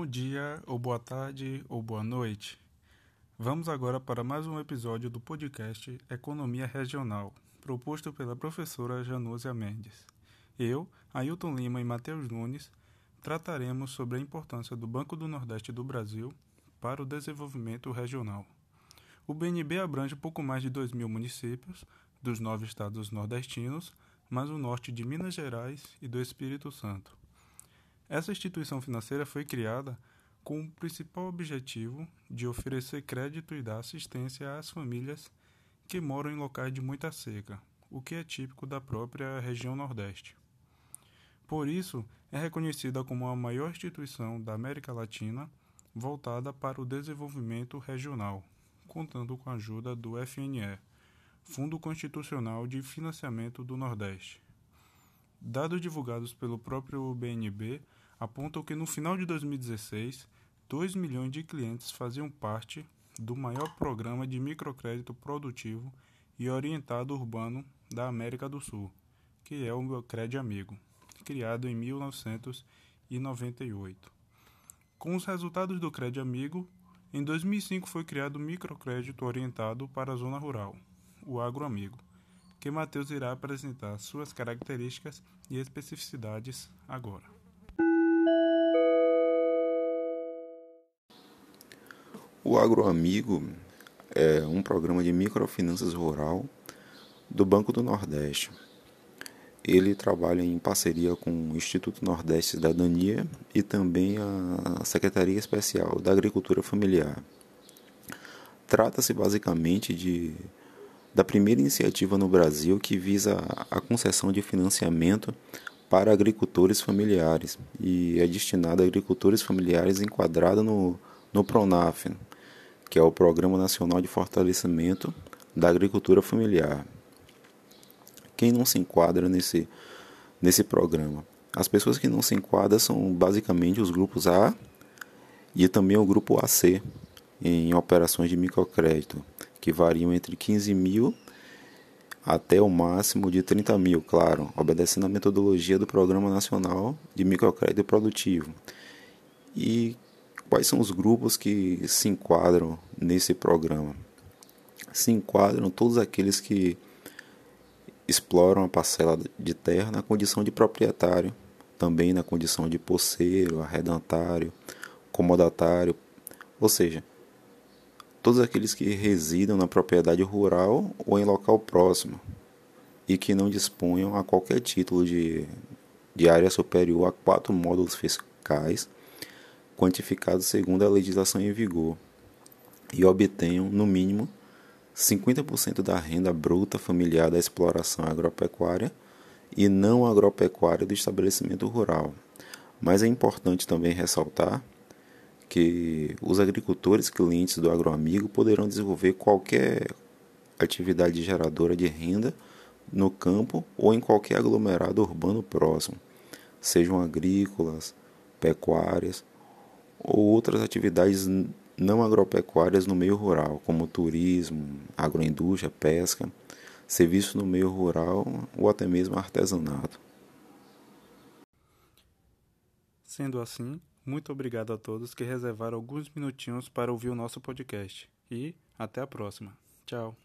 Bom dia, ou boa tarde, ou boa noite. Vamos agora para mais um episódio do podcast Economia Regional, proposto pela professora Janúzia Mendes. Eu, Ailton Lima e Matheus Nunes trataremos sobre a importância do Banco do Nordeste do Brasil para o desenvolvimento regional. O BNB abrange pouco mais de 2 mil municípios dos nove estados nordestinos, mais o norte de Minas Gerais e do Espírito Santo. Essa instituição financeira foi criada com o principal objetivo de oferecer crédito e dar assistência às famílias que moram em locais de muita seca, o que é típico da própria região Nordeste. Por isso, é reconhecida como a maior instituição da América Latina voltada para o desenvolvimento regional, contando com a ajuda do FNE, Fundo Constitucional de Financiamento do Nordeste. Dados divulgados pelo próprio BNB apontam que no final de 2016, 2 milhões de clientes faziam parte do maior programa de microcrédito produtivo e orientado urbano da América do Sul, que é o Crédito Amigo criado em 1998. Com os resultados do Crédito Amigo, em 2005 foi criado o microcrédito orientado para a zona rural, o Agroamigo, que Matheus irá apresentar suas características e especificidades agora. O Agroamigo é um programa de microfinanças rural do Banco do Nordeste ele trabalha em parceria com o Instituto Nordeste Cidadania e também a Secretaria Especial da Agricultura Familiar. Trata-se basicamente de da primeira iniciativa no Brasil que visa a concessão de financiamento para agricultores familiares e é destinada a agricultores familiares enquadrada no, no PRONAF, que é o Programa Nacional de Fortalecimento da Agricultura Familiar quem não se enquadra nesse, nesse programa. As pessoas que não se enquadram são basicamente os grupos A e também o grupo AC em operações de microcrédito, que variam entre 15 mil até o máximo de 30 mil, claro, obedecendo a metodologia do Programa Nacional de Microcrédito Produtivo. E quais são os grupos que se enquadram nesse programa? Se enquadram todos aqueles que exploram a parcela de terra na condição de proprietário, também na condição de poceiro, arredatário, comodatário, ou seja, todos aqueles que residam na propriedade rural ou em local próximo e que não disponham a qualquer título de, de área superior a quatro módulos fiscais quantificados segundo a legislação em vigor e obtenham, no mínimo, 50% da renda bruta familiar da exploração agropecuária e não agropecuária do estabelecimento rural. Mas é importante também ressaltar que os agricultores clientes do agroamigo poderão desenvolver qualquer atividade geradora de renda no campo ou em qualquer aglomerado urbano próximo, sejam agrícolas, pecuárias ou outras atividades não agropecuárias no meio rural, como turismo, agroindústria, pesca, serviços no meio rural ou até mesmo artesanato. Sendo assim, muito obrigado a todos que reservaram alguns minutinhos para ouvir o nosso podcast e até a próxima. Tchau.